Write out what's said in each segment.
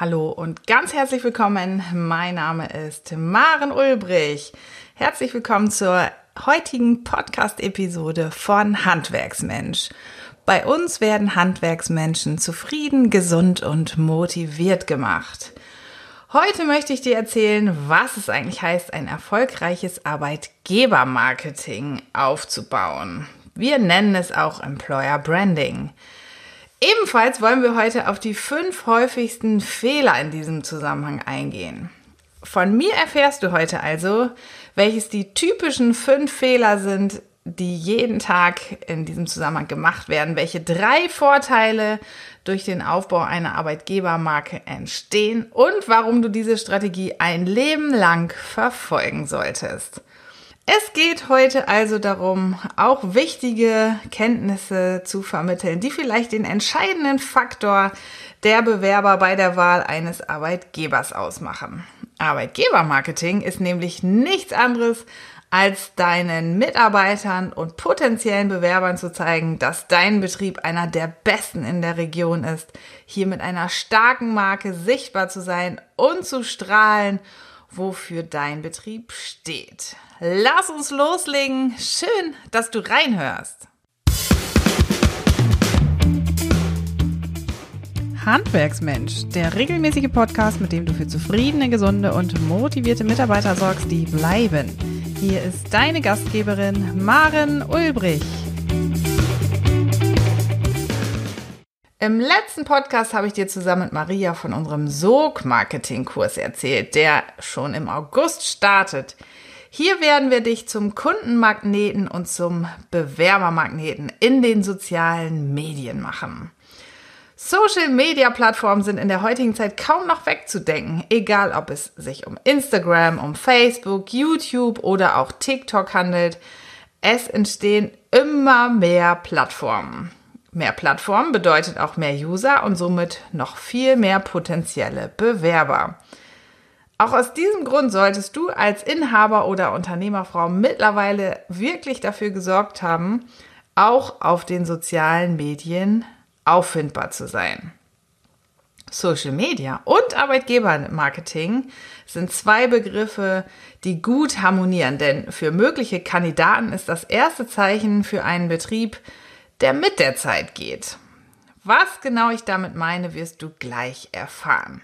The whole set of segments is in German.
Hallo und ganz herzlich willkommen. Mein Name ist Maren Ulbrich. Herzlich willkommen zur heutigen Podcast-Episode von Handwerksmensch. Bei uns werden Handwerksmenschen zufrieden, gesund und motiviert gemacht. Heute möchte ich dir erzählen, was es eigentlich heißt, ein erfolgreiches Arbeitgebermarketing aufzubauen. Wir nennen es auch Employer Branding. Ebenfalls wollen wir heute auf die fünf häufigsten Fehler in diesem Zusammenhang eingehen. Von mir erfährst du heute also, welches die typischen fünf Fehler sind, die jeden Tag in diesem Zusammenhang gemacht werden, welche drei Vorteile durch den Aufbau einer Arbeitgebermarke entstehen und warum du diese Strategie ein Leben lang verfolgen solltest. Es geht heute also darum, auch wichtige Kenntnisse zu vermitteln, die vielleicht den entscheidenden Faktor der Bewerber bei der Wahl eines Arbeitgebers ausmachen. Arbeitgebermarketing ist nämlich nichts anderes als deinen Mitarbeitern und potenziellen Bewerbern zu zeigen, dass dein Betrieb einer der besten in der Region ist, hier mit einer starken Marke sichtbar zu sein und zu strahlen, wofür dein Betrieb steht. Lass uns loslegen. Schön, dass du reinhörst. Handwerksmensch, der regelmäßige Podcast, mit dem du für zufriedene, gesunde und motivierte Mitarbeiter sorgst, die bleiben. Hier ist deine Gastgeberin Maren Ulbrich. Im letzten Podcast habe ich dir zusammen mit Maria von unserem Sog-Marketing-Kurs erzählt, der schon im August startet. Hier werden wir dich zum Kundenmagneten und zum Bewerbermagneten in den sozialen Medien machen. Social-Media-Plattformen sind in der heutigen Zeit kaum noch wegzudenken, egal ob es sich um Instagram, um Facebook, YouTube oder auch TikTok handelt. Es entstehen immer mehr Plattformen. Mehr Plattformen bedeutet auch mehr User und somit noch viel mehr potenzielle Bewerber. Auch aus diesem Grund solltest du als Inhaber oder Unternehmerfrau mittlerweile wirklich dafür gesorgt haben, auch auf den sozialen Medien auffindbar zu sein. Social Media und Arbeitgebermarketing sind zwei Begriffe, die gut harmonieren, denn für mögliche Kandidaten ist das erste Zeichen für einen Betrieb, der mit der Zeit geht. Was genau ich damit meine, wirst du gleich erfahren.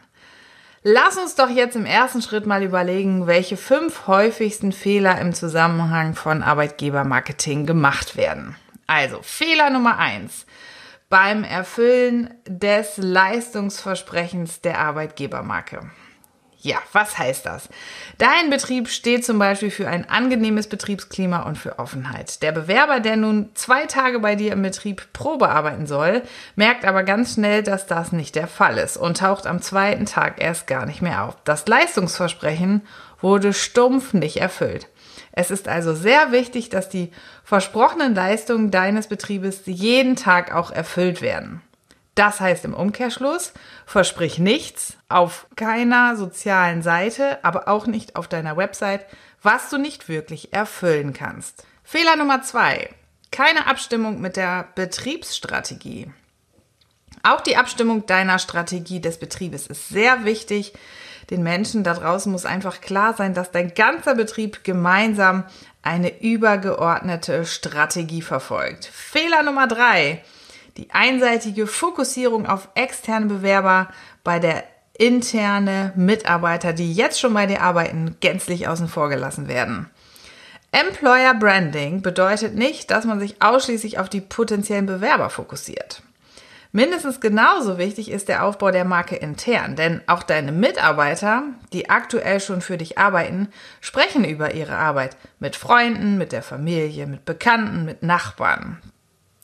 Lass uns doch jetzt im ersten Schritt mal überlegen, welche fünf häufigsten Fehler im Zusammenhang von Arbeitgebermarketing gemacht werden. Also Fehler Nummer eins beim Erfüllen des Leistungsversprechens der Arbeitgebermarke. Ja, was heißt das? Dein Betrieb steht zum Beispiel für ein angenehmes Betriebsklima und für Offenheit. Der Bewerber, der nun zwei Tage bei dir im Betrieb Probe arbeiten soll, merkt aber ganz schnell, dass das nicht der Fall ist und taucht am zweiten Tag erst gar nicht mehr auf. Das Leistungsversprechen wurde stumpf nicht erfüllt. Es ist also sehr wichtig, dass die versprochenen Leistungen deines Betriebes jeden Tag auch erfüllt werden. Das heißt im Umkehrschluss, versprich nichts auf keiner sozialen Seite, aber auch nicht auf deiner Website, was du nicht wirklich erfüllen kannst. Fehler Nummer zwei. Keine Abstimmung mit der Betriebsstrategie. Auch die Abstimmung deiner Strategie des Betriebes ist sehr wichtig. Den Menschen da draußen muss einfach klar sein, dass dein ganzer Betrieb gemeinsam eine übergeordnete Strategie verfolgt. Fehler Nummer drei die einseitige Fokussierung auf externe Bewerber bei der interne Mitarbeiter, die jetzt schon bei dir arbeiten, gänzlich außen vor gelassen werden. Employer Branding bedeutet nicht, dass man sich ausschließlich auf die potenziellen Bewerber fokussiert. Mindestens genauso wichtig ist der Aufbau der Marke intern, denn auch deine Mitarbeiter, die aktuell schon für dich arbeiten, sprechen über ihre Arbeit mit Freunden, mit der Familie, mit Bekannten, mit Nachbarn.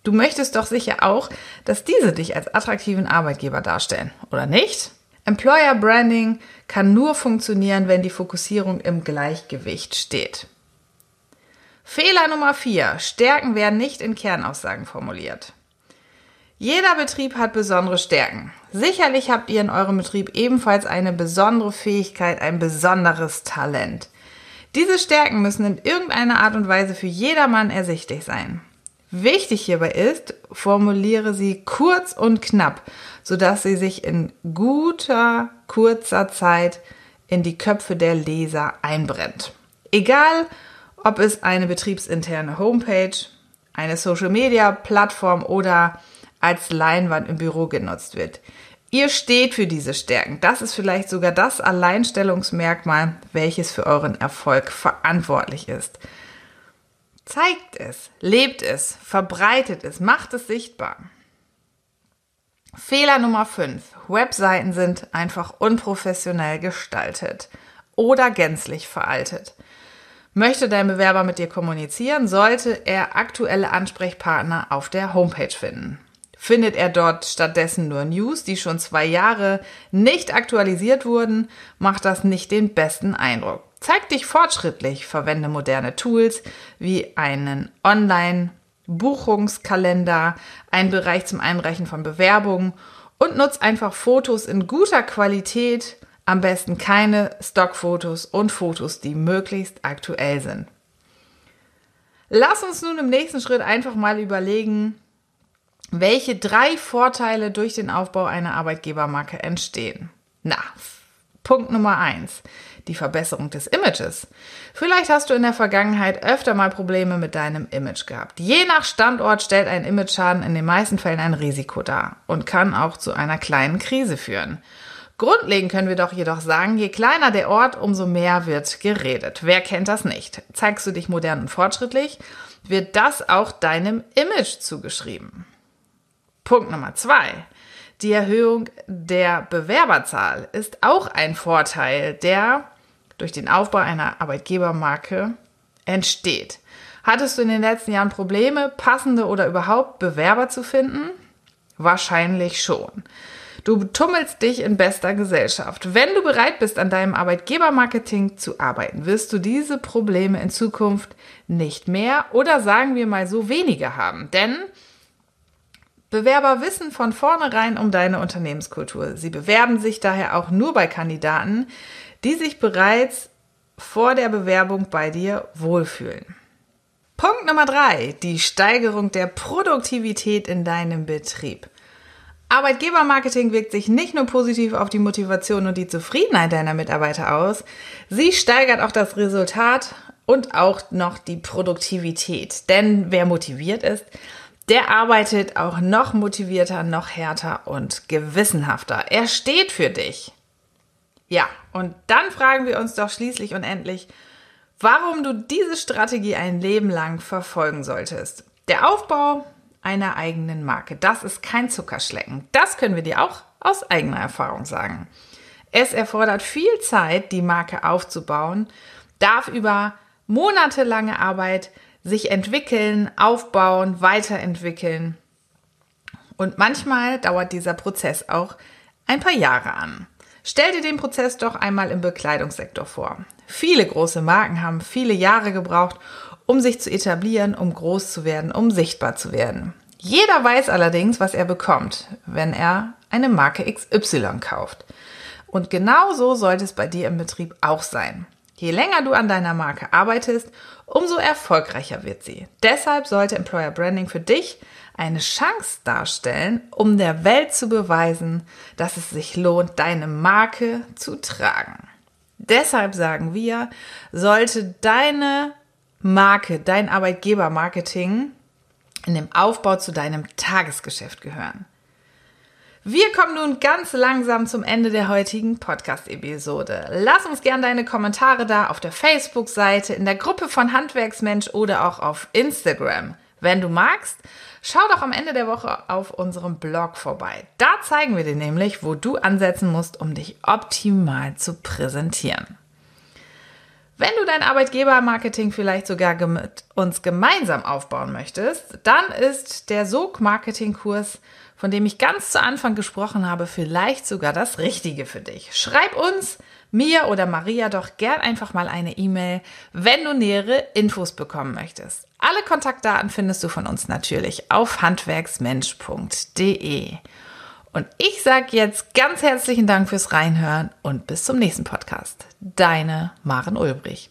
Du möchtest doch sicher auch, dass diese dich als attraktiven Arbeitgeber darstellen, oder nicht? Employer Branding kann nur funktionieren, wenn die Fokussierung im Gleichgewicht steht. Fehler Nummer 4. Stärken werden nicht in Kernaussagen formuliert. Jeder Betrieb hat besondere Stärken. Sicherlich habt ihr in eurem Betrieb ebenfalls eine besondere Fähigkeit, ein besonderes Talent. Diese Stärken müssen in irgendeiner Art und Weise für jedermann ersichtlich sein. Wichtig hierbei ist, formuliere sie kurz und knapp, sodass sie sich in guter, kurzer Zeit in die Köpfe der Leser einbrennt. Egal, ob es eine betriebsinterne Homepage, eine Social-Media-Plattform oder als Leinwand im Büro genutzt wird. Ihr steht für diese Stärken. Das ist vielleicht sogar das Alleinstellungsmerkmal, welches für euren Erfolg verantwortlich ist. Zeigt es, lebt es, verbreitet es, macht es sichtbar. Fehler Nummer 5. Webseiten sind einfach unprofessionell gestaltet oder gänzlich veraltet. Möchte dein Bewerber mit dir kommunizieren, sollte er aktuelle Ansprechpartner auf der Homepage finden. Findet er dort stattdessen nur News, die schon zwei Jahre nicht aktualisiert wurden, macht das nicht den besten Eindruck. Zeig dich fortschrittlich, verwende moderne Tools wie einen Online-Buchungskalender, einen Bereich zum Einreichen von Bewerbungen und nutz einfach Fotos in guter Qualität, am besten keine Stockfotos und Fotos, die möglichst aktuell sind. Lass uns nun im nächsten Schritt einfach mal überlegen, welche drei Vorteile durch den Aufbau einer Arbeitgebermarke entstehen. Na, Punkt Nummer eins. Die Verbesserung des Images. Vielleicht hast du in der Vergangenheit öfter mal Probleme mit deinem Image gehabt. Je nach Standort stellt ein Imageschaden in den meisten Fällen ein Risiko dar und kann auch zu einer kleinen Krise führen. Grundlegend können wir doch jedoch sagen, je kleiner der Ort, umso mehr wird geredet. Wer kennt das nicht? Zeigst du dich modern und fortschrittlich, wird das auch deinem Image zugeschrieben. Punkt Nummer zwei. Die Erhöhung der Bewerberzahl ist auch ein Vorteil, der durch den Aufbau einer Arbeitgebermarke entsteht. Hattest du in den letzten Jahren Probleme, passende oder überhaupt Bewerber zu finden? Wahrscheinlich schon. Du tummelst dich in bester Gesellschaft. Wenn du bereit bist, an deinem Arbeitgebermarketing zu arbeiten, wirst du diese Probleme in Zukunft nicht mehr oder sagen wir mal so weniger haben. Denn Bewerber wissen von vornherein um deine Unternehmenskultur. Sie bewerben sich daher auch nur bei Kandidaten, die sich bereits vor der Bewerbung bei dir wohlfühlen. Punkt Nummer drei: Die Steigerung der Produktivität in deinem Betrieb. Arbeitgebermarketing wirkt sich nicht nur positiv auf die Motivation und die Zufriedenheit deiner Mitarbeiter aus, sie steigert auch das Resultat und auch noch die Produktivität. Denn wer motiviert ist, der arbeitet auch noch motivierter, noch härter und gewissenhafter. Er steht für dich. Ja, und dann fragen wir uns doch schließlich und endlich, warum du diese Strategie ein Leben lang verfolgen solltest. Der Aufbau einer eigenen Marke, das ist kein Zuckerschlecken. Das können wir dir auch aus eigener Erfahrung sagen. Es erfordert viel Zeit, die Marke aufzubauen, darf über monatelange Arbeit sich entwickeln, aufbauen, weiterentwickeln. Und manchmal dauert dieser Prozess auch ein paar Jahre an. Stell dir den Prozess doch einmal im Bekleidungssektor vor. Viele große Marken haben viele Jahre gebraucht, um sich zu etablieren, um groß zu werden, um sichtbar zu werden. Jeder weiß allerdings, was er bekommt, wenn er eine Marke XY kauft. Und genau so sollte es bei dir im Betrieb auch sein. Je länger du an deiner Marke arbeitest, umso erfolgreicher wird sie. Deshalb sollte Employer Branding für dich eine Chance darstellen, um der Welt zu beweisen, dass es sich lohnt, deine Marke zu tragen. Deshalb sagen wir, sollte deine Marke, dein Arbeitgebermarketing in dem Aufbau zu deinem Tagesgeschäft gehören. Wir kommen nun ganz langsam zum Ende der heutigen Podcast-Episode. Lass uns gern deine Kommentare da auf der Facebook-Seite, in der Gruppe von Handwerksmensch oder auch auf Instagram. Wenn du magst, schau doch am Ende der Woche auf unserem Blog vorbei. Da zeigen wir dir nämlich, wo du ansetzen musst, um dich optimal zu präsentieren. Wenn du dein Arbeitgebermarketing vielleicht sogar mit uns gemeinsam aufbauen möchtest, dann ist der Sog-Marketing-Kurs von dem ich ganz zu Anfang gesprochen habe, vielleicht sogar das Richtige für dich. Schreib uns, mir oder Maria doch gern einfach mal eine E-Mail, wenn du nähere Infos bekommen möchtest. Alle Kontaktdaten findest du von uns natürlich auf handwerksmensch.de. Und ich sage jetzt ganz herzlichen Dank fürs Reinhören und bis zum nächsten Podcast. Deine Maren Ulbrich.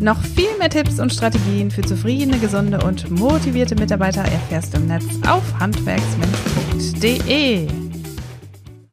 Noch viel mehr Tipps und Strategien für zufriedene, gesunde und motivierte Mitarbeiter erfährst du im Netz auf handwerksmensch.de.